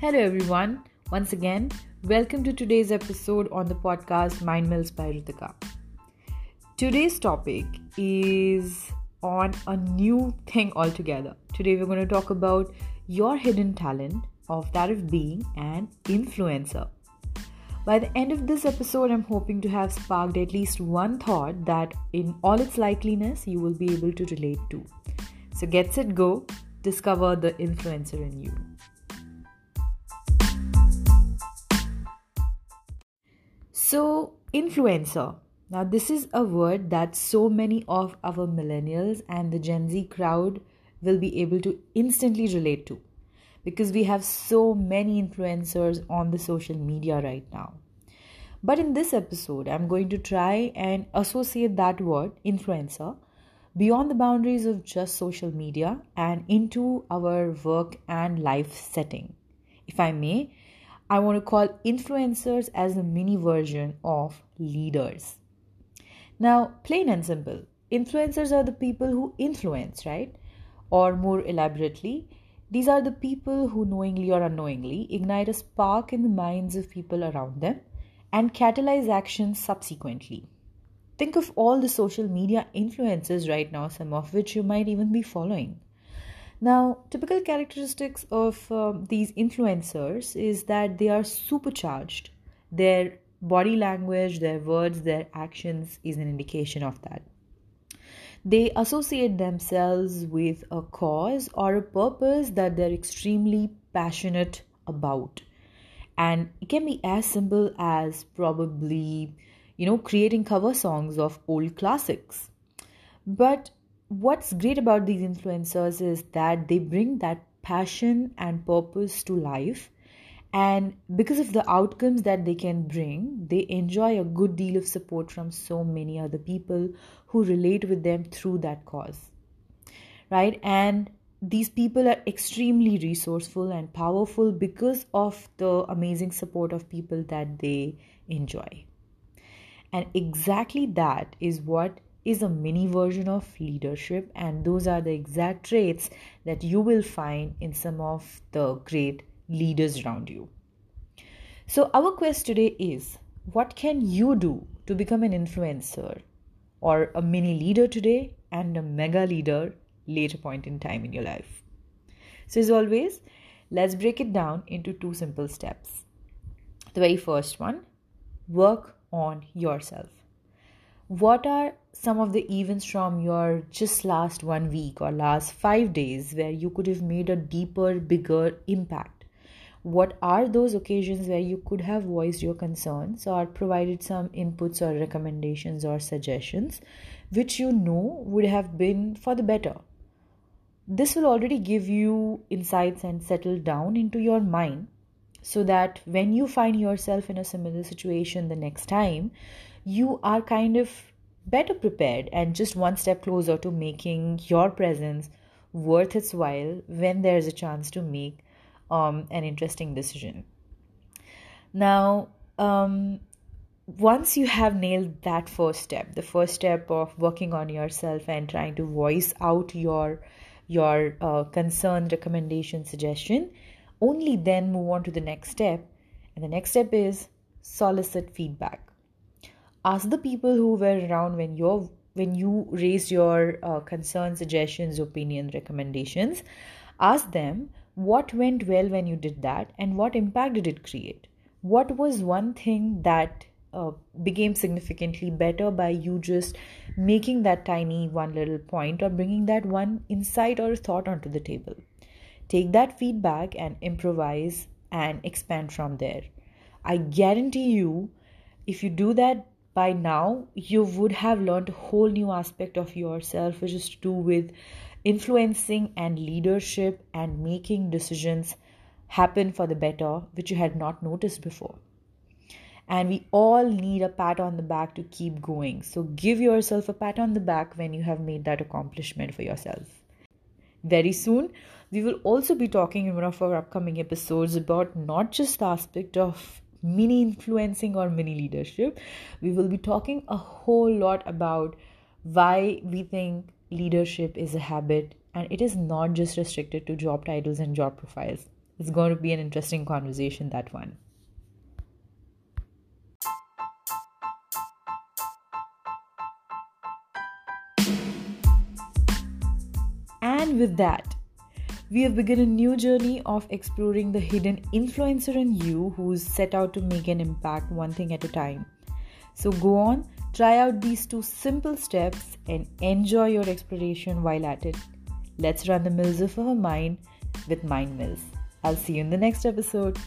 Hello, everyone. Once again, welcome to today's episode on the podcast Mind Mills by Ritika. Today's topic is on a new thing altogether. Today, we're going to talk about your hidden talent of that of being an influencer. By the end of this episode, I'm hoping to have sparked at least one thought that, in all its likeliness, you will be able to relate to. So, get set, go, discover the influencer in you. So, influencer. Now, this is a word that so many of our millennials and the Gen Z crowd will be able to instantly relate to because we have so many influencers on the social media right now. But in this episode, I'm going to try and associate that word, influencer, beyond the boundaries of just social media and into our work and life setting. If I may, I want to call influencers as a mini version of leaders. Now, plain and simple, influencers are the people who influence, right? Or more elaborately, these are the people who knowingly or unknowingly ignite a spark in the minds of people around them and catalyze actions subsequently. Think of all the social media influencers right now, some of which you might even be following. Now, typical characteristics of um, these influencers is that they are supercharged. Their body language, their words, their actions is an indication of that. They associate themselves with a cause or a purpose that they're extremely passionate about. And it can be as simple as probably, you know, creating cover songs of old classics. But what's great about these influencers is that they bring that passion and purpose to life. And because of the outcomes that they can bring they enjoy a good deal of support from so many other people who relate with them through that cause right? And these people are extremely resourceful and powerful because of the amazing support of people that they enjoy. And exactly that is what is a mini version of leadership, and those are the exact traits that you will find in some of the great leaders around you. So, our quest today is what can you do to become an influencer or a mini leader today and a mega leader later point in time in your life? So, as always, let's break it down into two simple steps. The very first one work on yourself what are some of the events from your just last one week or last five days where you could have made a deeper, bigger impact? What are those occasions where you could have voiced your concerns or provided some inputs or recommendations or suggestions which you know would have been for the better? This will already give you insights and settle down into your mind so that when you find yourself in a similar situation the next time, you are kind of better prepared and just one step closer to making your presence worth its while when there's a chance to make um, an interesting decision. Now, um, once you have nailed that first step, the first step of working on yourself and trying to voice out your your uh, concern, recommendation, suggestion, only then move on to the next step. And the next step is solicit feedback ask the people who were around when you when you raised your uh, concerns suggestions opinions recommendations ask them what went well when you did that and what impact did it create. What was one thing that uh, became significantly better by you just making that tiny one little point or bringing that one insight or thought onto the table? Take that feedback and improvise and expand from there. I guarantee you if you do that by now you would have learned a whole new aspect of yourself which is to do with influencing and leadership and making decisions happen for the better which you had not noticed before. And we all need a pat on the back to keep going. So give yourself a pat on the back when you have made that accomplishment for yourself. Very soon we will also be talking in one of our upcoming episodes about not just the aspect of mini influencing or mini leadership, we will be talking a whole lot about why we think leadership is a habit and it is not just restricted to job titles and job profiles. It's going to be an interesting conversation, that one. And with that, we have begun a new journey of exploring the hidden influencer in you who's set out to make an impact one thing at a time. So go on, try out these two simple steps and enjoy your exploration while at it. Let's run the mills of our mind with Mind Mills. I'll see you in the next episode.